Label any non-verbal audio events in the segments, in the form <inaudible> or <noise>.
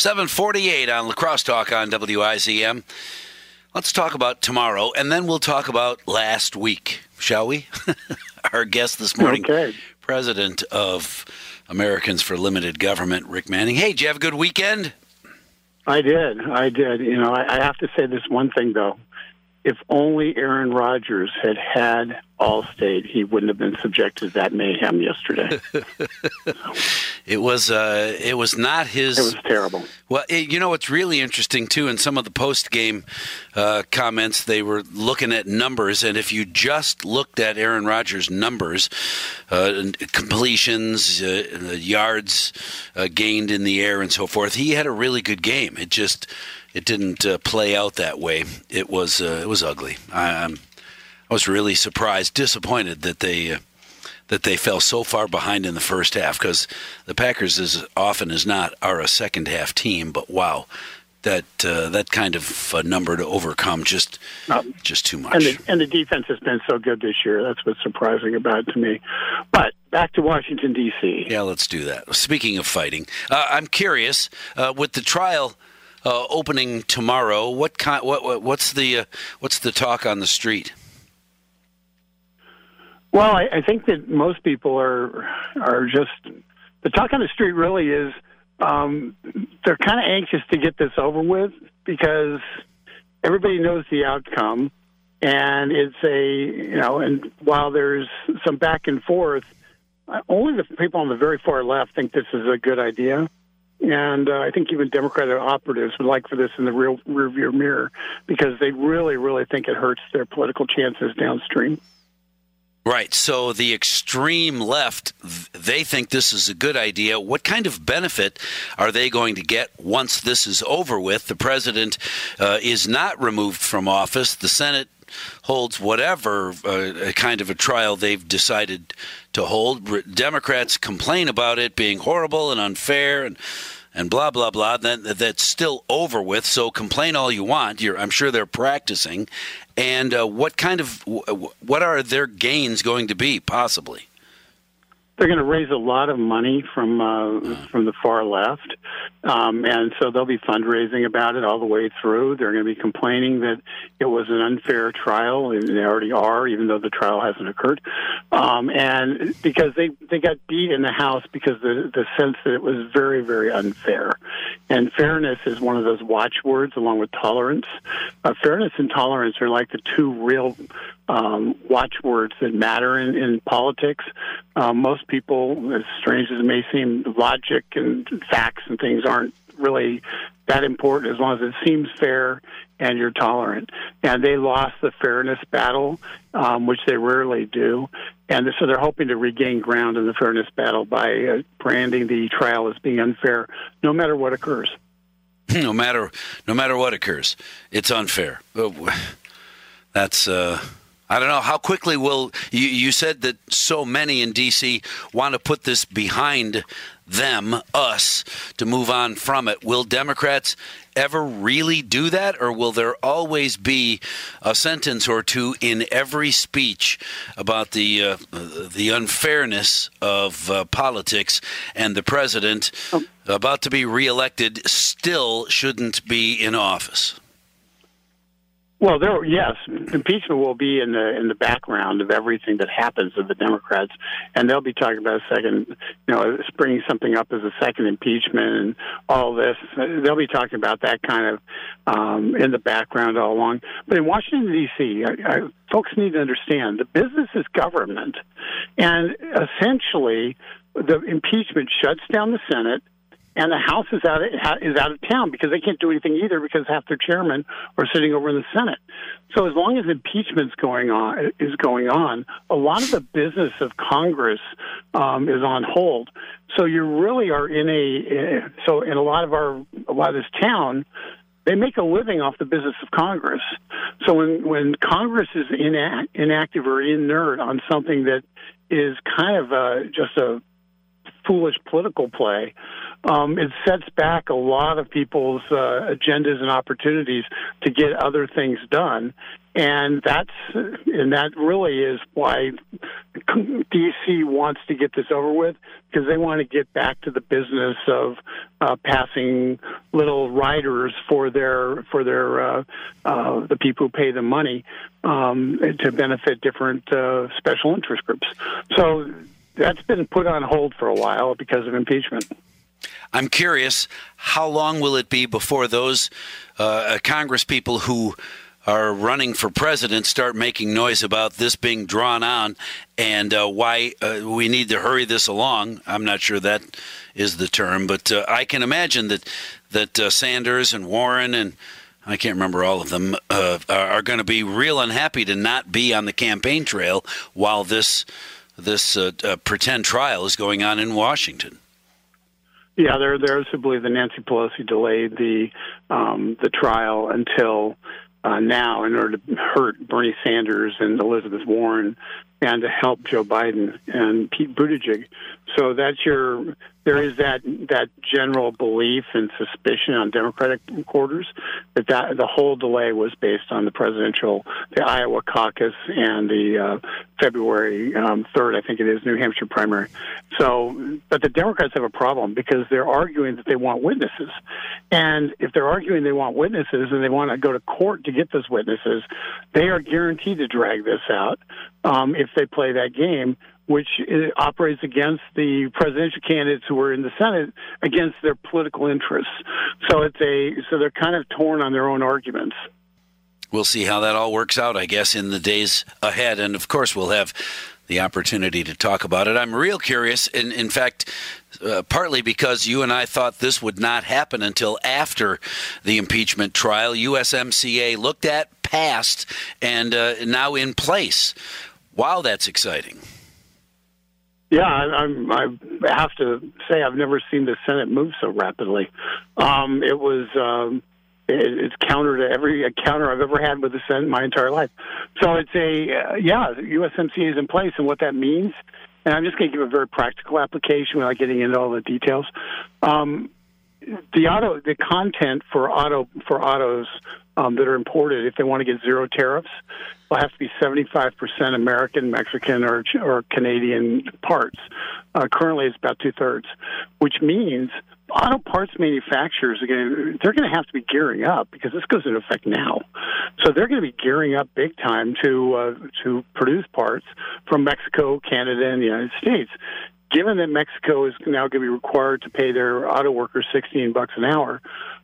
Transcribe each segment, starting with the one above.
748 on La Crosse Talk on WIZM. Let's talk about tomorrow, and then we'll talk about last week, shall we? <laughs> Our guest this morning, okay. President of Americans for Limited Government, Rick Manning. Hey, did you have a good weekend? I did. I did. You know, I, I have to say this one thing, though. If only Aaron Rodgers had had Allstate, he wouldn't have been subjected to that mayhem yesterday. <laughs> it was uh, it was not his. It was terrible. Well, it, you know what's really interesting too. In some of the post game uh, comments, they were looking at numbers, and if you just looked at Aaron Rodgers' numbers, uh, completions, uh, yards uh, gained in the air, and so forth, he had a really good game. It just it didn't uh, play out that way. It was it was ugly. I, I'm I was really surprised, disappointed that they uh, that they fell so far behind in the first half because the Packers, as often as not, are a second half team. But wow, that uh, that kind of uh, number to overcome just um, just too much. And the, and the defense has been so good this year. That's what's surprising about it to me. But back to Washington D.C. Yeah, let's do that. Speaking of fighting, uh, I'm curious uh, with the trial. Uh, opening tomorrow. What kind? What, what what's the what's the talk on the street? Well, I, I think that most people are are just the talk on the street. Really is um, they're kind of anxious to get this over with because everybody knows the outcome, and it's a you know. And while there's some back and forth, only the people on the very far left think this is a good idea. And uh, I think even Democratic operatives would like for this in the real rearview mirror because they really, really think it hurts their political chances downstream. Right. So the extreme left, they think this is a good idea. What kind of benefit are they going to get once this is over with? The president uh, is not removed from office. The Senate holds whatever uh, kind of a trial they've decided to hold. Democrats complain about it being horrible and unfair and and blah blah blah. Then that's still over with. So complain all you want. You're, I'm sure they're practicing. And uh, what kind of what are their gains going to be possibly? They're going to raise a lot of money from uh, from the far left, um, and so they'll be fundraising about it all the way through. They're going to be complaining that it was an unfair trial, and they already are, even though the trial hasn't occurred. Um, and because they they got beat in the House because the the sense that it was very very unfair, and fairness is one of those watchwords along with tolerance. Uh, fairness and tolerance are like the two real um, watchwords that matter in, in politics. Um, most people, as strange as it may seem, logic and facts and things aren't really that important as long as it seems fair and you're tolerant. And they lost the fairness battle, um, which they rarely do. And so they're hoping to regain ground in the fairness battle by uh, branding the trial as being unfair, no matter what occurs. <laughs> No matter, no matter what occurs, it's unfair. That's. Uh I don't know how quickly will you, you said that so many in DC want to put this behind them, us, to move on from it. Will Democrats ever really do that, or will there always be a sentence or two in every speech about the uh, the unfairness of uh, politics and the president oh. about to be reelected still shouldn't be in office? Well, there, yes, impeachment will be in the in the background of everything that happens with the Democrats, and they'll be talking about a second, you know, bringing something up as a second impeachment and all this. They'll be talking about that kind of um, in the background all along. But in Washington D.C., I, I, folks need to understand the business is government, and essentially, the impeachment shuts down the Senate and the House is out of, is out of town because they can't do anything either because half their chairmen are sitting over in the Senate. So as long as impeachment's going on is going on, a lot of the business of Congress um, is on hold. So you really are in a so in a lot of our a lot of this town. They make a living off the business of Congress. So when, when Congress is inact, inactive or inert on something that is kind of uh, just a foolish political play, um, it sets back a lot of people's uh, agendas and opportunities to get other things done. And that's and that really is why DC wants to get this over with because they want to get back to the business of uh, passing little riders for their for their uh, uh, the people who pay the money um, to benefit different uh, special interest groups. So that's been put on hold for a while because of impeachment. I'm curious, how long will it be before those uh, Congress people who are running for president start making noise about this being drawn on and uh, why uh, we need to hurry this along? I'm not sure that is the term, but uh, I can imagine that that uh, Sanders and Warren and I can't remember all of them uh, are going to be real unhappy to not be on the campaign trail while this this pretend trial is going on in Washington. Yeah, there there's to believe that Nancy Pelosi delayed the um, the trial until uh, now in order to hurt Bernie Sanders and Elizabeth Warren and to help Joe Biden and Pete Buttigieg. So that's your there is that that general belief and suspicion on Democratic quarters that, that the whole delay was based on the presidential, the Iowa caucus, and the uh, February um, third, I think it is, New Hampshire primary. So, but the Democrats have a problem because they're arguing that they want witnesses, and if they're arguing they want witnesses and they want to go to court to get those witnesses, they are guaranteed to drag this out um, if they play that game which operates against the presidential candidates who are in the Senate against their political interests. So it's a so they're kind of torn on their own arguments. We'll see how that all works out, I guess, in the days ahead, and of course, we'll have the opportunity to talk about it. I'm real curious, in in fact. Uh, partly because you and I thought this would not happen until after the impeachment trial. USMCA looked at, passed, and uh, now in place. Wow, that's exciting. Yeah, I, I have to say I've never seen the Senate move so rapidly. Um, it was um, it, it's counter to every encounter I've ever had with the Senate my entire life. So it's a uh, yeah, USMCA is in place, and what that means. And I'm just going to give a very practical application without getting into all the details. Um, the auto, the content for auto for autos um, that are imported, if they want to get zero tariffs, will have to be 75% American, Mexican, or, or Canadian parts. Uh, currently, it's about two thirds, which means auto parts manufacturers are going they're going to have to be gearing up because this goes into effect now. So they're going to be gearing up big time to uh, to produce parts from Mexico, Canada, and the United States given that Mexico is now going to be required to pay their auto workers 16 bucks an hour,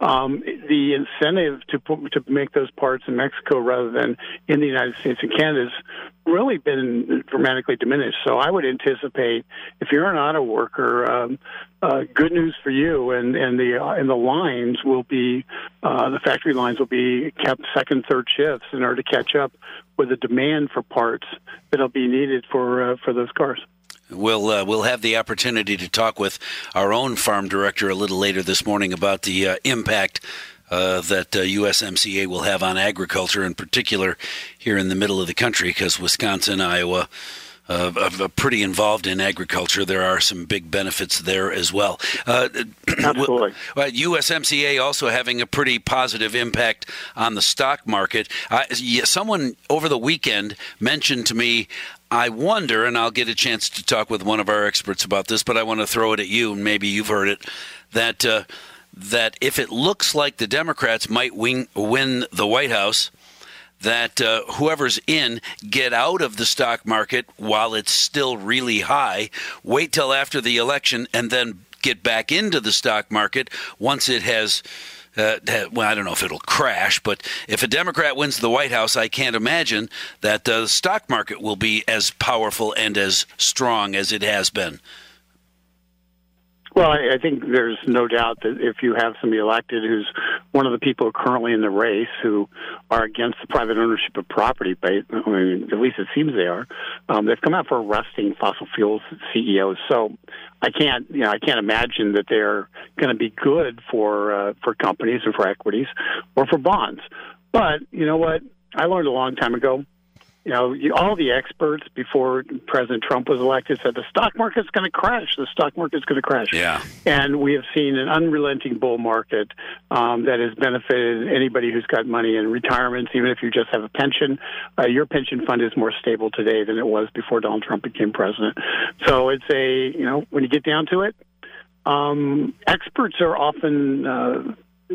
um, the incentive to put, to make those parts in Mexico rather than in the United States and Canada has really been dramatically diminished. So I would anticipate if you're an auto worker, um, uh, good news for you, and and the uh, and the lines will be uh, the factory lines will be kept second, third shifts in order to catch up with the demand for parts that'll be needed for uh, for those cars. We'll uh, we'll have the opportunity to talk with our own farm director a little later this morning about the uh, impact uh, that USMCA uh, will have on agriculture, in particular here in the middle of the country, because Wisconsin, Iowa. Uh, pretty involved in agriculture. There are some big benefits there as well. Uh, <clears throat> Absolutely. USMCA also having a pretty positive impact on the stock market. someone over the weekend mentioned to me I wonder, and I'll get a chance to talk with one of our experts about this, but I want to throw it at you, and maybe you've heard it, that uh, that if it looks like the Democrats might win, win the White House, that uh, whoever's in get out of the stock market while it's still really high, wait till after the election, and then get back into the stock market once it has uh, well, I don't know if it'll crash, but if a Democrat wins the White House, I can't imagine that uh, the stock market will be as powerful and as strong as it has been. Well, I, I think there's no doubt that if you have somebody elected who's one of the people currently in the race who are against the private ownership of property, but I mean, at least it seems they are, um, they've come out for arresting fossil fuels CEOs. So I can't, you know, I can't imagine that they're going to be good for uh, for companies or for equities or for bonds. But you know what? I learned a long time ago you know, all the experts before President Trump was elected said the stock market's going to crash. The stock market's going to crash. Yeah. And we have seen an unrelenting bull market um, that has benefited anybody who's got money in retirements. Even if you just have a pension, uh, your pension fund is more stable today than it was before Donald Trump became president. So it's a, you know, when you get down to it, um, experts are often. Uh,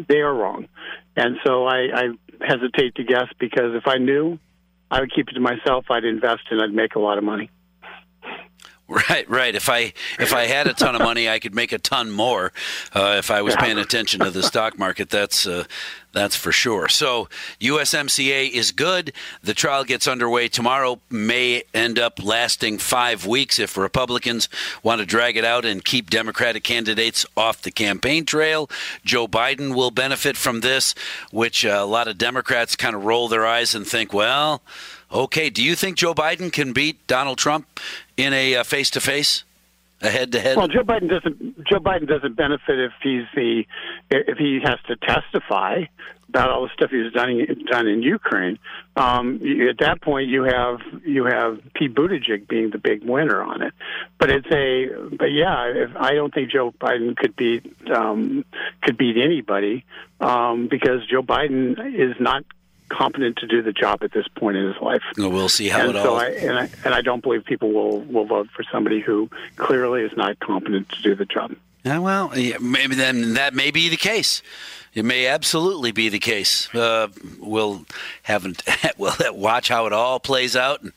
they are wrong, and so I, I hesitate to guess because if I knew, I would keep it to myself. I'd invest and I'd make a lot of money. Right, right. If I if I had a ton of money, I could make a ton more. Uh, if I was paying attention to the stock market, that's uh, that's for sure. So USMCA is good. The trial gets underway tomorrow. May end up lasting five weeks if Republicans want to drag it out and keep Democratic candidates off the campaign trail. Joe Biden will benefit from this, which uh, a lot of Democrats kind of roll their eyes and think, well. Okay, do you think Joe Biden can beat Donald Trump in a face to face? A head to head? Well, Joe Biden doesn't. Joe Biden doesn't benefit if he's the if he has to testify about all the stuff he's done in, done in Ukraine. Um, at that point, you have you have Pete Buttigieg being the big winner on it. But it's a but yeah, if, I don't think Joe Biden could beat um, could beat anybody um, because Joe Biden is not competent to do the job at this point in his life. we'll see how and it so all. I, and I and I don't believe people will will vote for somebody who clearly is not competent to do the job. Yeah, well, yeah, maybe then that may be the case. It may absolutely be the case. Uh, we'll have <laughs> we'll watch how it all plays out. And,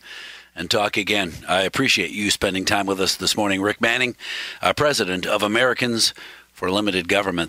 and talk again. I appreciate you spending time with us this morning, Rick Manning, uh, president of Americans for Limited Government.